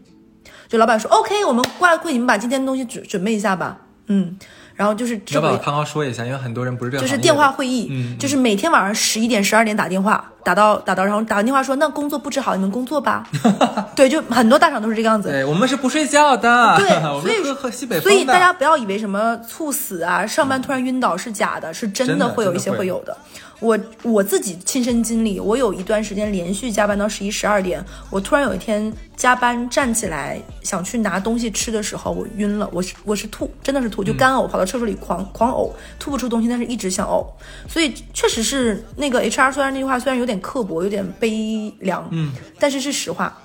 S3: 就老板说 OK，我们挂了会，你们把今天的东西准准备一下吧。嗯，然后就是
S2: 要
S3: 这个
S2: 不要康康说一下？因为很多人不是这个行业的。
S3: 就是电话会议，
S2: 嗯
S3: 就是每天晚上十一点、十二点打电话，打到打到，然后打完电话说那工作布置好，你们工作吧。对，就很多大厂都是这个样子。
S2: 对，我们是不睡觉的。
S3: 对
S2: 我
S3: 所以
S2: 喝喝西北风
S3: 所以大家不要以为什么猝死啊、上班突然晕倒是假的，是真
S2: 真的
S3: 会有一些
S2: 会
S3: 会有的。我我自己亲身经历，我有一段时间连续加班到十一、十二点，我突然有一天加班站起来想去拿东西吃的时候，我晕了，我是我是吐，真的是吐，就干呕，跑到厕所里狂狂呕，吐不出东西，但是一直想呕，所以确实是那个 HR 虽然那句话虽然有点刻薄，有点悲凉，嗯，但是是实话，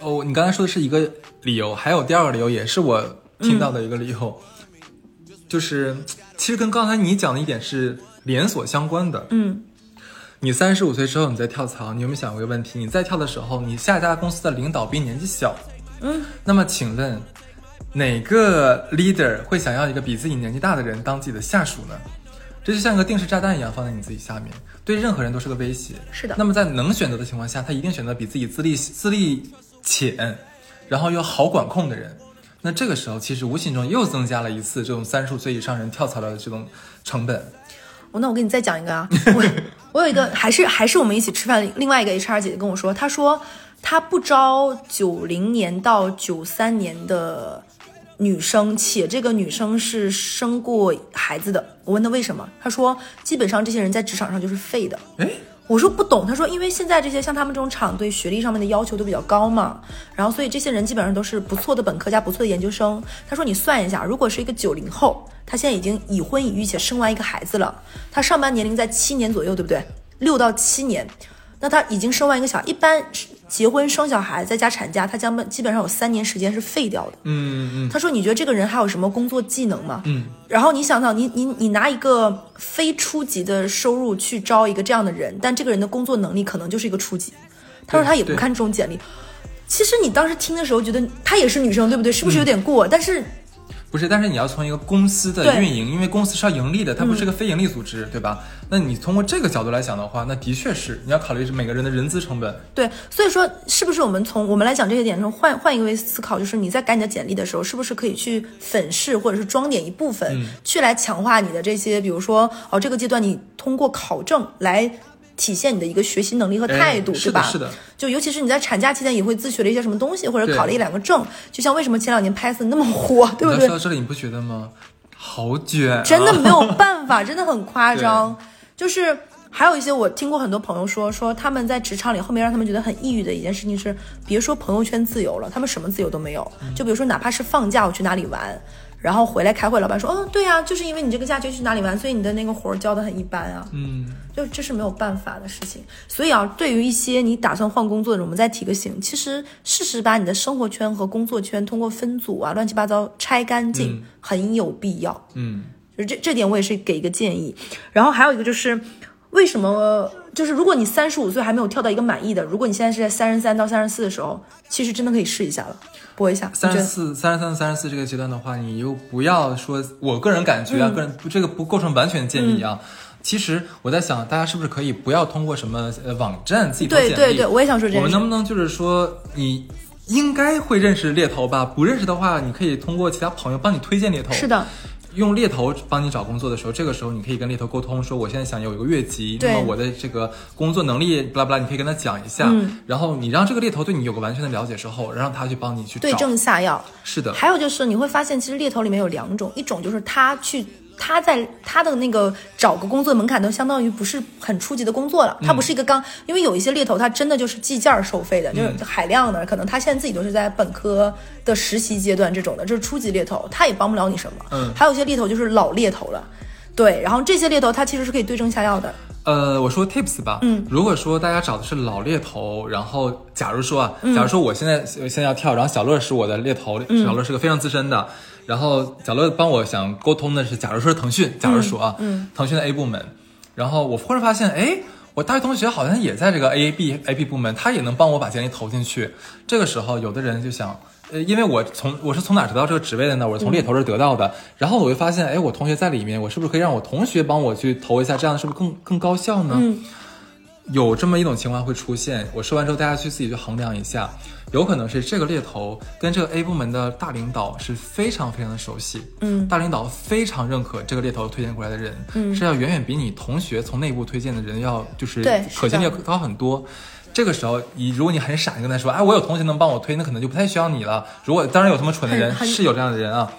S2: 哦，你刚才说的是一个理由，还有第二个理由也是我听到的一个理由，就是其实跟刚才你讲的一点是连锁相关的。
S3: 嗯，
S2: 你三十五岁之后你再跳槽，你有没有想过一个问题？你再跳的时候，你下一家公司的领导比你年纪小，
S3: 嗯，
S2: 那么请问哪个 leader 会想要一个比自己年纪大的人当自己的下属呢？这就像个定时炸弹一样放在你自己下面，对任何人都是个威胁。
S3: 是的
S2: 那么在能选择的情况下，他一定选择比自己资历资历浅，然后又好管控的人。那这个时候，其实无形中又增加了一次这种三十五岁以上人跳槽的这种成本。
S3: 哦，那我给你再讲一个啊，我我有一个还是还是我们一起吃饭，另外一个 HR 姐姐跟我说，她说她不招九零年到九三年的女生，且这个女生是生过孩子的。我问她为什么，她说基本上这些人在职场上就是废的。
S2: 哎，
S3: 我说不懂，她说因为现在这些像他们这种厂对学历上面的要求都比较高嘛，然后所以这些人基本上都是不错的本科加不错的研究生。她说你算一下，如果是一个九零后，她现在已经已婚已育且生完一个孩子了，她上班年龄在七年左右，对不对？六到七年，那他已经生完一个小，一般结婚生小孩再加产假，他将基本上有三年时间是废掉的。
S2: 嗯嗯
S3: 他说：“你觉得这个人还有什么工作技能吗？”
S2: 嗯，
S3: 然后你想想，你你你拿一个非初级的收入去招一个这样的人，但这个人的工作能力可能就是一个初级。他说他也不看这种简历。其实你当时听的时候觉得她也是女生，对不对？是不是有点过？但是
S2: 不是，但是你要从一个公司的运营，因为公司是要盈利的，它不是个非盈利组织，对吧？那你通过这个角度来讲的话，那的确是你要考虑是每个人的人资成本。
S3: 对，所以说是不是我们从我们来讲这些点中换换一个位思考，就是你在改你的简历的时候，是不是可以去粉饰或者是装点一部分，
S2: 嗯
S3: 去来强化你的这些，比如说哦，这个阶段你通过考证来。体现你的一个学习能力和态度，
S2: 哎
S3: 对吧？
S2: 是的。
S3: 就尤其是你在产假期间也会自学了一些什么东西，或者考了一两个证。就像为什么前两年 Python 那么火，对不对
S2: 说？到这里，你不觉得吗？好卷、啊，
S3: 真的没有办法，真的很夸张。就是还有一些我听过很多朋友说，说他们在职场里后面让他们觉得很抑郁的一件事情是，别说朋友圈自由了，他们什么自由都没有。就比如说，哪怕是放假我去哪里玩，然后回来开会，老板说，哦，对呀、就是因为你这个假期去哪里玩，所以你的那个活儿交的很一般啊。
S2: 嗯，
S3: 就这是没有办法的事情。所以啊，对于一些你打算换工作的人，我们再提个醒，其实适时把你的生活圈和工作圈通过分组啊、乱七八糟拆干净，
S2: 嗯
S3: 很有必要。
S2: 嗯，
S3: 就这这点我也是给一个建议。然后还有一个就是，为什么？就是如果你三十五岁还没有跳到一个满意的，如果你现在是在三十三到三十四的时候，其实真的可以试一下了，播一下。
S2: 三十四、三十三、三十四这个阶段的话，你又不要说，我个人感觉啊，个人这个不构成完全建议啊。其实我在想，大家是不是可以不要通过什么呃网站自己投简历？
S3: 对对对，我也想说这个。
S2: 我们能不能就是说，你应该会认识猎头吧？不认识的话，你可以通过其他朋友帮你推荐猎头。
S3: 是的。
S2: 用猎头帮你找工作的时候，这个时候你可以跟猎头沟通，说我现在想有一个越级，那么我的这个工作能力，巴拉巴拉，你可以跟他讲一下，然后你让这个猎头对你有个完全的了解之后，让他去帮你去
S3: 对症下药。
S2: 是的。
S3: 还有就是你会发现，其实猎头里面有两种，一种就是他去。他在他的那个找个工作门槛都相当于不是很初级的工作了，他不是一个刚，因为有一些猎头他真的就是计件收费的，就是海量的，可能他现在自己都是在本科的实习阶段这种的，就是初级猎头，他也帮不了你什么。嗯，还有一些猎头就是老猎头了，对，然后这些猎头他其实是可以对症下药的。
S2: 呃，我说 tips 吧，
S3: 嗯，
S2: 如果说大家找的是老猎头，然后假如说啊，假如说我现在现在要跳，然后小乐是我的猎头，小乐是个非常资深的。然后小乐帮我想沟通的是，假如说是腾讯，假如说啊，
S3: 嗯，
S2: 腾讯的 A 部门，然后我忽然发现，哎，我大学同学好像也在这个 A B A B 部门，他也能帮我把简历投进去。这个时候，有的人就想，呃，因为我从我是从哪得到这个职位的呢？我是从猎头这得到的。然后我就发现，哎，我同学在里面，我是不是可以让我同学帮我去投一下？这样是不是更更高效呢？
S3: 嗯，
S2: 有这么一种情况会出现。我说完之后，大家去自己去衡量一下。有可能是这个猎头跟这个 A 部门的大领导是非常非常的熟悉，
S3: 嗯，
S2: 大领导非常认可这个猎头推荐过来的人，
S3: 嗯，
S2: 是要远远比你同学从内部推荐的人要就是
S3: 对
S2: 可信率要高很多。这个时候，你如果你很傻，你跟他说，哎，我有同学能帮我推，那可能就不太需要你了。如果当然有这么蠢的人，是有这样的人啊，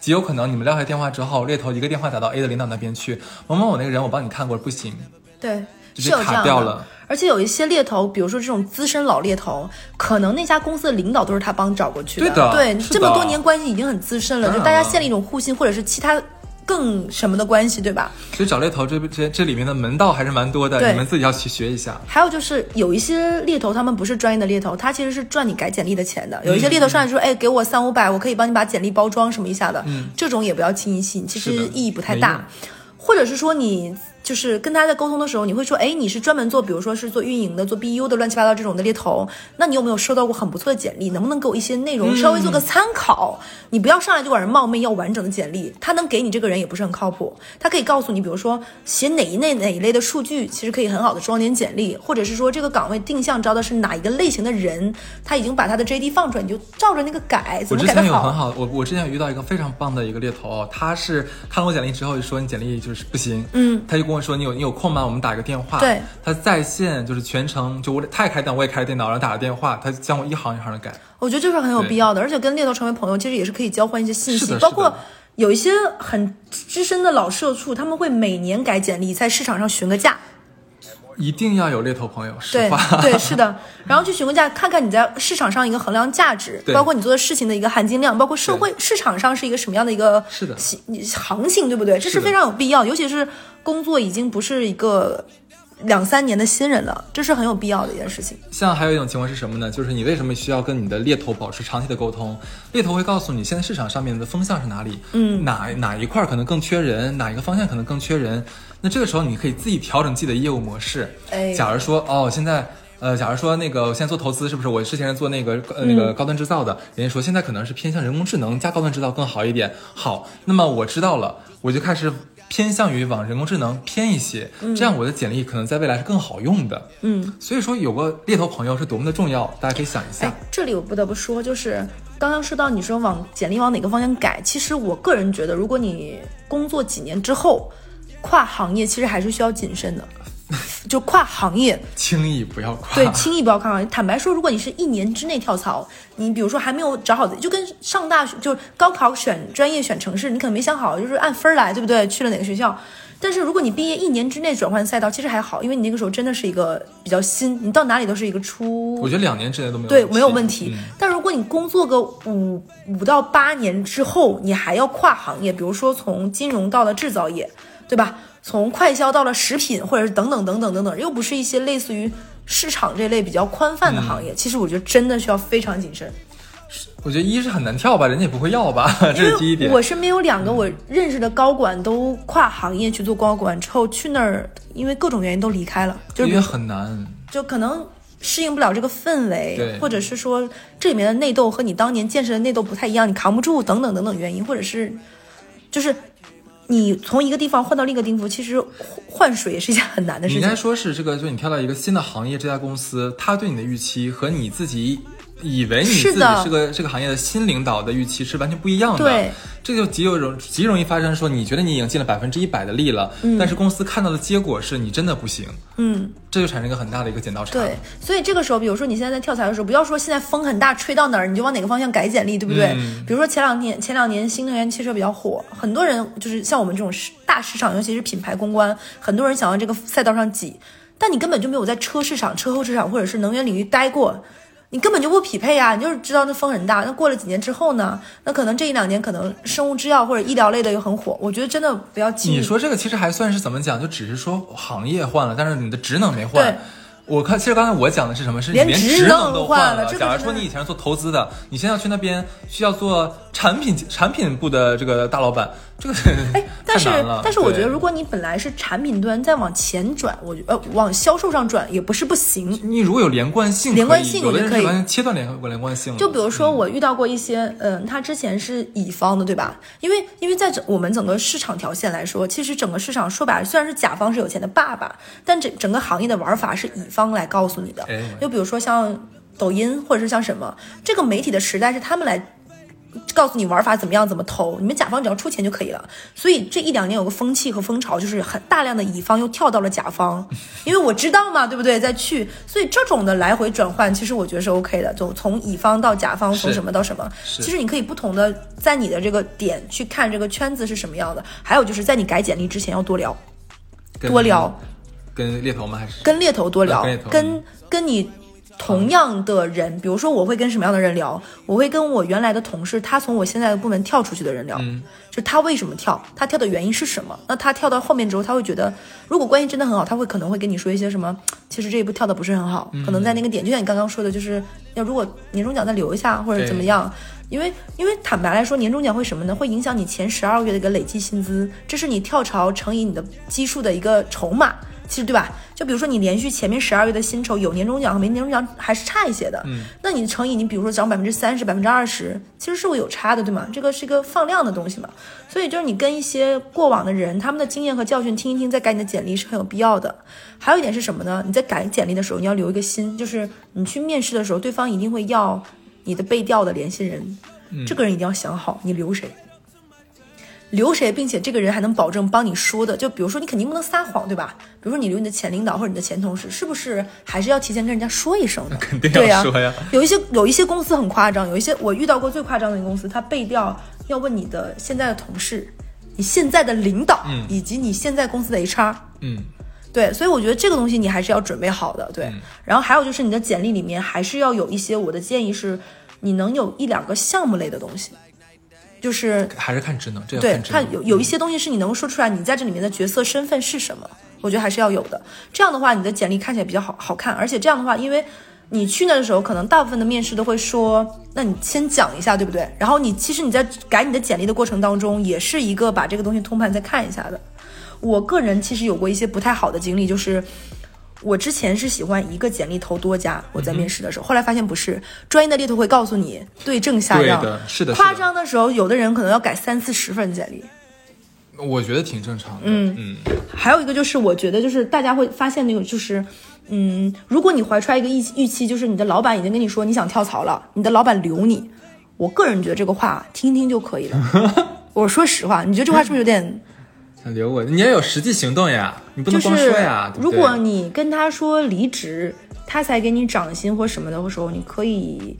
S2: 极有可能你们撂下电话之后，猎头一个电话打到 A 的领导那边去，某某某那个人我帮你看过，不行，
S3: 对。
S2: 是卡掉了，
S3: 而且有一些猎头，比如说这种资深老猎头，可能那家公司的领导都是他帮找过去
S2: 的。
S3: 对
S2: 的，
S3: 对，这么多年关系已经很资深了，就大家建立一种互信，或者是其他更什么的关系，对吧？
S2: 所以找猎头这这这里面的门道还是蛮多的，你们自己要去学一下。
S3: 还有就是有一些猎头，他们不是专业的猎头，他其实是赚你改简历的钱的。有一些猎头上来说，哎，给我三五百，我可以帮你把简历包装什么一下的，这种也不要轻易信，其实意义不太大。或者是说你。就是跟他在沟通的时候，你会说，哎，你是专门做，比如说是做运营的、做 BU 的，乱七八糟这种的猎头，那你有没有收到过很不错的简历？能不能给我一些内容，稍微做个参考？你不要上来就管人冒昧要完整的简历，他能给你这个人也不是很靠谱。他可以告诉你，比如说写哪一类哪一类的数据，其实可以很好的装点简历，或者是说这个岗位定向招的是哪一个类型的人，他已经把他的 JD 放出来，你就照着那个改，怎么改？
S2: 我之前有很好，我我之前有遇到一个非常棒的一个猎头，他是看了我简历之后就说你简历就是不行，
S3: 嗯，
S2: 他就跟我说你有你有空吗。我们打个电话，
S3: 对，
S2: 他在线就是全程就我他也开电脑，我也开电脑，然后打个电话，他将我一行一行的改。
S3: 我觉得这是很有必要的，而且跟猎头成为朋友，其实也是可以交换一些信息，包括有一些很资深的老社畜，他们会每年改简历，在市场上询个价。
S2: 一定要有猎头朋友，
S3: 对对是的，然后去询问价，看看你在市场上一个衡量价值，包括你做的事情的一个含金量，包括社会市场上是一个什么样的一个
S2: 是的。
S3: 行情，对不对？这是非常有必要，尤其是工作已经不是一个两三年的新人了，这是很有必要的一件事情。
S2: 像还有一种情况是什么呢？就是你为什么需要跟你的猎头保持长期的沟通？猎头会告诉你现在市场上面的风向是哪里，
S3: 嗯，
S2: 哪哪一块可能更缺人，哪一个方向可能更缺人。那这个时候，你可以自己调整自己的业务模式。
S3: 哎，
S2: 假如说，哦，现在，呃，假如说那个我现在做投资，是不是？我之前是做那个呃那个高端制造的，人家说现在可能是偏向人工智能加高端制造更好一点。好，那么我知道了，我就开始偏向于往人工智能偏一些，这样我的简历可能在未来是更好用的。
S3: 嗯，
S2: 所以说有个猎头朋友是多么的重要，大家可以想一下。
S3: 这里我不得不说，就是刚刚说到你说往简历往哪个方向改，其实我个人觉得，如果你工作几年之后。跨行业其实还是需要谨慎的，就跨行业，
S2: 轻易不要跨。
S3: 对，轻易不要跨行业。坦白说，如果你是一年之内跳槽，你比如说还没有找好，就跟上大学，就是高考选专业、选城市，你可能没想好，就是按分来，对不对？去了哪个学校？但是如果你毕业一年之内转换赛道，其实还好，因为你那个时候真的是一个比较新，你到哪里都是一个初。
S2: 我觉得两年之内都没有
S3: 对没有问题。但如果你工作个五五到八年之后，你还要跨行业，比如说从金融到了制造业。对吧？从快销到了食品，或者是等等等等等等，又不是一些类似于市场这类比较宽泛的行业。其实我觉得真的需要非常谨慎。
S2: 我觉得一是很难跳吧，人家也不会要吧，这是第一点。
S3: 我身边有两个我认识的高管都跨行业去做高管之后，去那儿因为各种原因都离开了，就是
S2: 因为很难，
S3: 就可能适应不了这个氛围，或者是说这里面的内斗和你当年见识的内斗不太一样，你扛不住等等等等原因，或者是就是你从一个地方换到另一个地方，其实换水也是一件很难的事情
S2: 你应该。说是这个，就你跳到一个新的行业，这家公司他对你的预期和你自己以为你自己
S3: 是
S2: 个这个行业的新领导的预期是完全不一样的。
S3: 对，
S2: 这就极有容极容易发生说，你觉得你已经尽了百分之一百的力了，但是公司看到的结果是你真的不行，
S3: 嗯，
S2: 这就产生一个很大的一个剪刀差。
S3: 对，所以这个时候，比如说你现在在跳槽的时候，不要说现在风很大，吹到哪儿你就往哪个方向改简历，对不对？
S2: 嗯
S3: 比如说前两天前两年新能源汽车比较火，很多人就是像我们这种市大市场，尤其是品牌公关，很多人想往这个赛道上挤，但你根本就没有在车市场、车后市场或者是能源领域待过。你根本就不匹配呀、你就是知道那风很大。那过了几年之后呢？那可能这一两年可能生物制药或者医疗类的又很火。我觉得真的不要紧
S2: 你说这个其实还算是怎么讲？就只是说行业换了，但是你的职能没换
S3: 对。
S2: 我看，其实刚才我讲的是什么？是你
S3: 连
S2: 连
S3: 职能
S2: 能都
S3: 换了
S2: 了。假如说你以前是做投资的，你现在要去那边需要做产品产品部的这个大老板，这个
S3: 哎，但是但是我觉得，如果你本来是产品端，再往前转，我觉呃往销售上转也不是不行。
S2: 你如果有连贯性，
S3: 连贯性我觉得可以
S2: 切断连连贯性。
S3: 就比如说，我遇到过一些，嗯，他之前是乙方的，对吧？因为因为在整我们整个市场条线来说，其实整个市场说白了，虽然是甲方是有钱的爸爸，但整整个行业的玩法是乙方来告诉你的
S2: 哎。
S3: 就比如说像抖音或者是像什么，这个媒体的时代是他们来。告诉你玩法怎么样，怎么投，你们甲方只要出钱就可以了。所以这一两年有个风气和风潮，就是很大量的乙方又跳到了甲方，因为我知道嘛，对不对？再去，所以这种的来回转换，其实我觉得是 OK 的。就从乙方到甲方，从什么到什么，其实你可以不同的在你的这个点去看这个圈子是什么样的。还有就是在你改简历之前要多聊，多聊，
S2: 跟猎头吗？还是
S3: 跟猎头多聊
S2: 跟，
S3: 跟跟你同样的人，比如说我会跟什么样的人聊？我会跟我原来的同事，他从我现在的部门跳出去的人聊，
S2: 嗯
S3: 就他为什么跳，他跳的原因是什么？那他跳到后面之后，他会觉得，如果关系真的很好，他会可能会跟你说一些什么？其实这一步跳的不是很好，
S2: 嗯
S3: 可能在那个点，就像你刚刚说的，就是要如果年终奖再留一下或者怎么样。因为，因为坦白来说，年终奖会什么呢？会影响你前十二个月的一个累计薪资，这是你跳槽乘以你的基数的一个筹码。其实对吧？就比如说你连续前面十二月的薪酬有年终奖和没年终奖还是差一些的，
S2: 嗯，
S3: 那你乘以你比如说涨百分之三十、百分之二十，其实是会有差的，对吗？这个是一个放量的东西嘛，所以就是你跟一些过往的人他们的经验和教训听一听，再改你的简历是很有必要的。还有一点是什么呢？你在改简历的时候，你要留一个心，就是你去面试的时候，对方一定会要你的被调的联系人，嗯这个人一定要想好你留谁。留谁，并且这个人还能保证帮你说的，就比如说你肯定不能撒谎，对吧？比如说你留你的前领导或者你的前同事，是不是还是要提前跟人家说一声的？
S2: 肯定要说呀。
S3: 有一些有一些公司很夸张，有一些我遇到过最夸张的一个公司，他背调要问你的现在的同事、你现在的领导、
S2: 嗯
S3: 以及你现在公司的 HR。
S2: 嗯，
S3: 对，所以我觉得这个东西你还是要准备好的。对，
S2: 嗯
S3: 然后还有就是你的简历里面还是要有一些，我的建议是，你能有一两个项目类的东西，就是
S2: 还是看职能，这要
S3: 对。
S2: 看
S3: 有有一些东西是你能说出来，你在这里面的角色身份是什么，我觉得还是要有的。这样的话，你的简历看起来比较好好看，而且这样的话，因为你去那的时候，可能大部分的面试都会说，那你先讲一下，对不对？然后你其实你在改你的简历的过程当中，也是一个把这个东西通盘再看一下的。我个人其实有过一些不太好的经历，就是。我之前是喜欢一个简历投多家，我在面试的时候，后来发现不是，专业的猎头会告诉你对症下药，
S2: 对的，是的，
S3: 夸，张的时候，有的人可能要改三四十份简历。
S2: 我觉得挺正常的。
S3: 嗯
S2: 嗯，
S3: 还有一个就是，我觉得就是大家会发现那个就是，嗯，如果你怀揣一个预预期，就是你的老板已经跟你说你想跳槽了，你的老板留你，我个人觉得这个话听听就可以了。我说实话，你觉得这话是不是有点？
S2: 想留我，你要有实际行动呀，你不
S3: 就是
S2: 能光说呀。
S3: 如果你跟他说离职，他才给你涨薪或什么的时候，你可以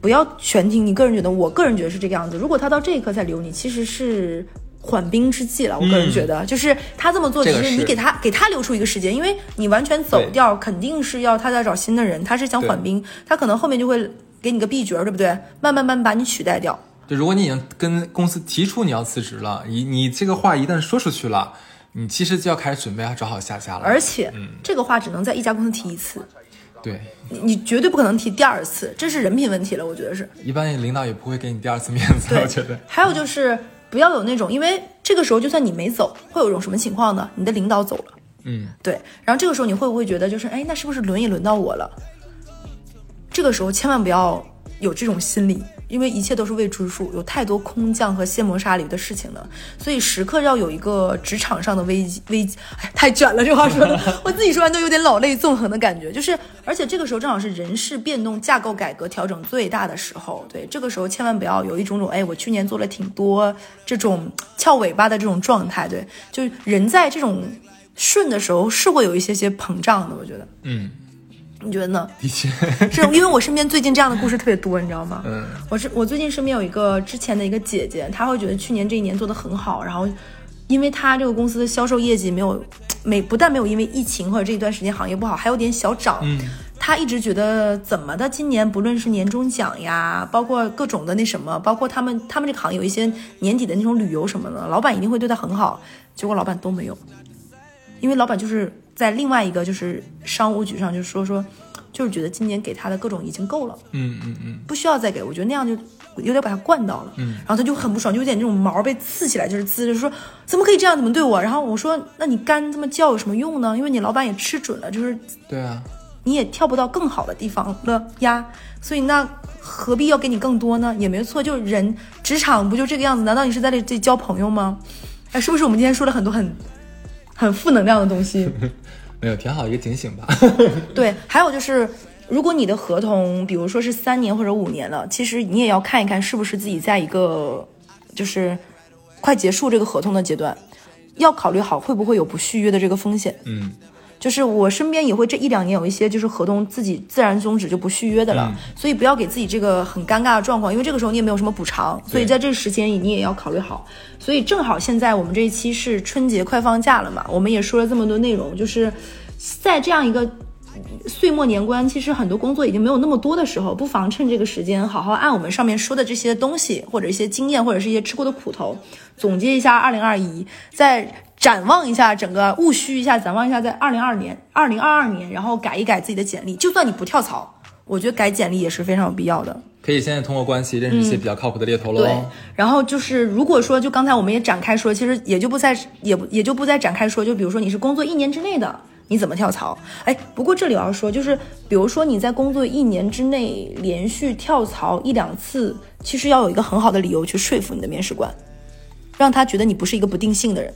S3: 不要全听。你个人觉得，我个人觉得是这个样子。如果他到这一刻才留你，其实是缓兵之计了。我个人觉得，就是他这么做，其实你给他给他留出一个时间，因为你完全走掉，肯定是要他再找新的人，他是想缓兵，他可能后面就会给你个 B 角，对不对？慢慢慢把你取代掉。
S2: 就如果你已经跟公司提出你要辞职了，你你这个话一旦说出去了，你其实就要开始准备要找好下家了。
S3: 而且、
S2: 嗯
S3: 这个话只能在一家公司提一次。
S2: 对
S3: 你绝对不可能提第二次，这是人品问题了，我觉得是。
S2: 一般领导也不会给你第二次面子，我觉得。
S3: 还有就是不要有那种，因为这个时候就算你没走，会有一种什么情况呢？你的领导走了，
S2: 嗯，
S3: 对，然后这个时候你会不会觉得就是，哎，那是不是轮也轮到我了？这个时候千万不要有这种心理，因为一切都是未知数，有太多空降和卸磨杀驴的事情了，所以时刻要有一个职场上的危机危机。哎，太卷了，这话说的，我自己说完都有点老泪纵横的感觉。就是，而且这个时候正好是人事变动、架构改革调整最大的时候。对，这个时候千万不要有一种种，哎，我去年做了挺多这种翘尾巴的这种状态。对，就人在这种顺的时候是会有一些些膨胀的，我觉得。
S2: 嗯，
S3: 你觉得呢？
S2: 的确，
S3: 是因为我身边最近这样的故事特别多，你知道吗？
S2: 嗯，
S3: 我是我最近身边有一个之前的一个姐姐，她会觉得去年这一年做的很好，然后因为她这个公司的销售业绩没有没不但没有因为疫情或者这一段时间行业不好，还有点小涨。
S2: 嗯，
S3: 她一直觉得怎么的，今年不论是年终奖呀，包括各种的那什么，包括他们他们这个行业有一些年底的那种旅游什么的，老板一定会对她很好，结果老板都没有，因为老板就是在另外一个就是商务局上就说说。就是觉得今年给他的各种已经够了，
S2: 嗯嗯嗯，
S3: 不需要再给。我觉得那样就有点把他惯到了，
S2: 嗯，
S3: 然后他就很不爽，就有点那种毛被刺起来，就是滋，就是说怎么可以这样，怎么对我？然后我说，那你干这么叫有什么用呢？因为你老板也吃准了，就是
S2: 对啊，
S3: 你也跳不到更好的地方了呀，所以那何必要给你更多呢？也没错，就是人职场不就这个样子？难道你是在这里交朋友吗？哎，是不是我们今天说了很多很很负能量的东西？
S2: 没有，挺好一个警醒吧。
S3: 对，还有就是，如果你的合同，比如说是三年或者五年了，其实你也要看一看是不是自己在一个就是快结束这个合同的阶段，要考虑好会不会有不续约的这个风险。
S2: 嗯，
S3: 就是我身边也会这一两年有一些就是合同自己自然终止就不续约的了，所以不要给自己这个很尴尬的状况，因为这个时候你也没有什么补偿，所以在这个时间你也要考虑好。所以正好现在我们这一期是春节快放假了嘛，我们也说了这么多内容，就是在这样一个。岁末年关，其实很多工作已经没有那么多的时候，不妨趁这个时间，好好按我们上面说的这些东西，或者一些经验，或者是一些吃过的苦头，总结一下二零二一，再展望一下整个务虚一下，展望一下在二零二年、二零二二年，然后改一改自己的简历。就算你不跳槽，我觉得改简历也是非常有必要的。
S2: 可以现在通过关系认识一些比较靠谱的猎头喽。
S3: 对，然后就是如果说就刚才我们也展开说，其实也就不再也不也就不再展开说，就比如说你是工作一年之内的。你怎么跳槽？哎，不过这里我要说，就是比如说你在工作一年之内连续跳槽一两次，其实要有一个很好的理由去说服你的面试官，让他觉得你不是一个不定性的人。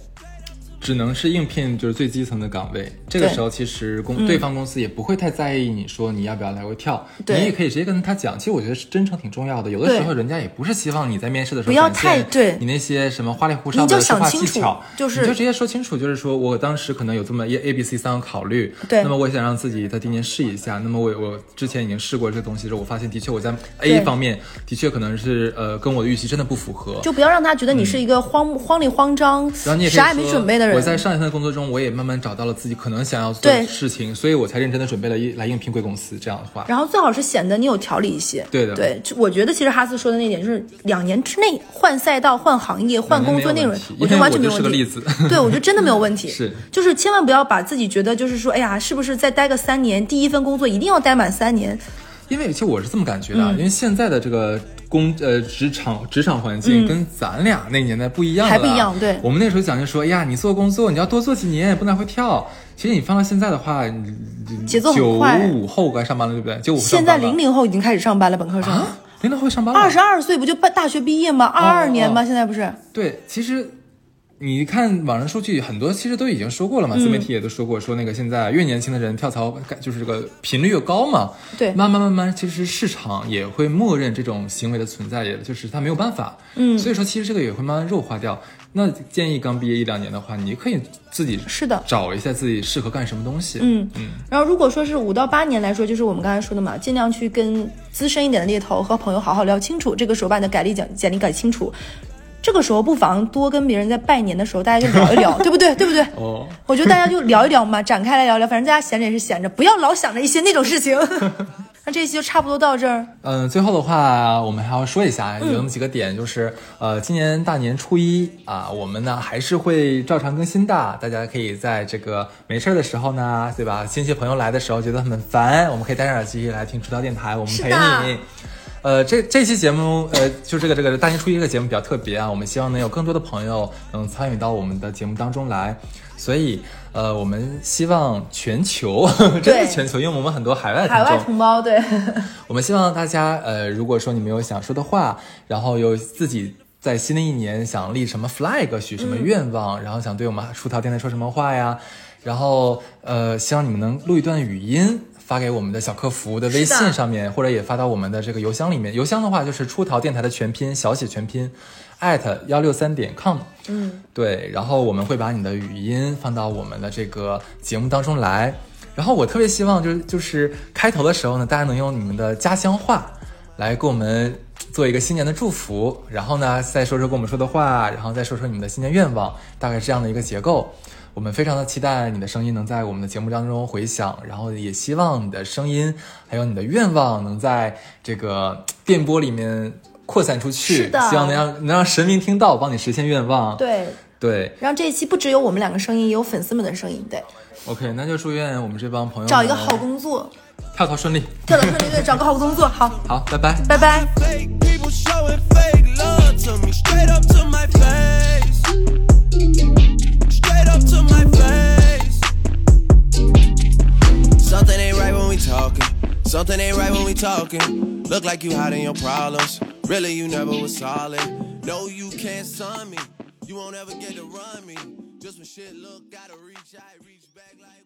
S2: 只能是应聘就是最基层的岗位，这个时候其实公对方公司也不会太在意你说你要不要来回跳，你也可以直接跟他讲。其实我觉得是真诚挺重要的，有的时候人家也不是希望你在面试的时候
S3: 不要太对。
S2: 你那些什么花里胡哨的说话技巧，
S3: 就是
S2: 你就直接说清楚，就是说我当时可能有这么 A A B C 三个考虑，
S3: 对，
S2: 那么我想让自己在今年试一下，那么我我之前已经试过这个东西之后，我发现的确我在 A 方面的确可能是呃跟我的预期真的不符合，
S3: 就不要让他觉得你是一个慌慌里慌张，
S2: 然后你也
S3: 啥也没准备的人。
S2: 我在上一份的工作。中我也慢慢找到了自己可能想要做的事情，所以我才认真的准备了一来应聘贵公司这样的话。
S3: 然后最好是显得你有条理一些。
S2: 对的，
S3: 对，我觉得其实哈斯说的那点就是两年之内换赛道、换行业、换工作内容，我觉得完全没有问题。
S2: 个例子，
S3: 对我觉得真的没有问题。
S2: 是，
S3: 就是千万不要把自己觉得就是说，哎呀，是不是再待个三年，第一份工作一定要待满三年？
S2: 因为其实我是这么感觉的，因为现在的这个工呃职场职场环境跟咱俩那年代不一样，
S3: 还不一样。对，
S2: 我们那时候讲就说，哎呀，你做工作你要多做几年，不能会跳。其实你放到现在的话，
S3: 节奏很快。
S2: 九五后该上班了，对不对？九五
S3: 现在零零后已经开始上班了，本科生。
S2: 零零后上班了。
S3: 二十二岁不就大学毕业吗？二二年吗？现在不是？
S2: 对，其实。你看网上数据，很多其实都已经说过了嘛，自媒体也都说过，说那个现在越年轻的人跳槽，就是这个频率越高嘛。
S3: 对，
S2: 慢慢慢慢，其实市场也会默认这种行为的存在，也就是他没有办法。
S3: 嗯，
S2: 所以说其实这个也会慢慢弱化掉。那建议刚毕业一两年的话，你可以自己
S3: 是的
S2: 找一下自己适合干什么东西。
S3: 嗯嗯。然后如果说是五到八年来说，就是我们刚才说的嘛，尽量去跟资深一点的猎头和朋友好好聊清楚，这个时候把你的改历简简历改清楚。这个时候不妨多跟别人在拜年的时候，大家就聊一聊，对不对？对不对？
S2: 哦，
S3: 我觉得大家就聊一聊嘛，展开来聊聊，反正大家闲着也是闲着，不要老想着一些那种事情。那这期就差不多到这儿。
S2: 嗯，最后的话，我们还要说一下，有那么几个点，就是呃，今年大年初一啊，我们呢还是会照常更新的。大家可以在这个没事儿的时候呢，对吧？亲戚朋友来的时候觉得很烦，我们可以戴上耳机来听出道电台，我们陪你。呃，这这期节目，呃，就这个这个大年初一这个节目比较特别啊，我们希望能有更多的朋友能参与到我们的节目当中来，所以，呃，我们希望全球，真的全球，因为我们很多海外
S3: 海外同胞，对，
S2: 我们希望大家，呃，如果说你们有想说的话，然后有自己在新的一年想立什么 flag，许什么愿望，然后想对我们出逃电台说什么话呀，然后，呃，希望你们能录一段语音。发给我们的小客服的微信上面，或者也发到我们的这个邮箱里面。邮箱的话就是出逃电台的全拼小写全拼，at 幺六三点 com。
S3: 嗯，
S2: 对，然后我们会把你的语音放到我们的这个节目当中来。然后我特别希望就是就是开头的时候呢，大家能用你们的家乡话来给我们做一个新年的祝福，然后呢再说说跟我们说的话，然后再说说你们的新年愿望，大概是这样的一个结构。我们非常的期待你的声音能在我们的节目当中回响，然后也希望你的声音还有你的愿望能在这个电波里面扩散出去。希望能让能让神明听到，帮你实现愿望。
S3: 对
S2: 对，
S3: 让这一期不只有我们两个声音，也有粉丝们的声音。对
S2: ，OK，那就祝愿我们这帮朋友
S3: 找一个好工作，
S2: 跳槽顺利，
S3: 跳槽顺利，对，找个好工作。好，
S2: 好，拜拜，
S3: 拜拜。Something ain't right when we talking. Something ain't right when we talking. Look like you hiding your problems. Really, you never was solid. No, you can't sign me. You won't ever get to run me. Just when shit look, gotta reach out, reach back like.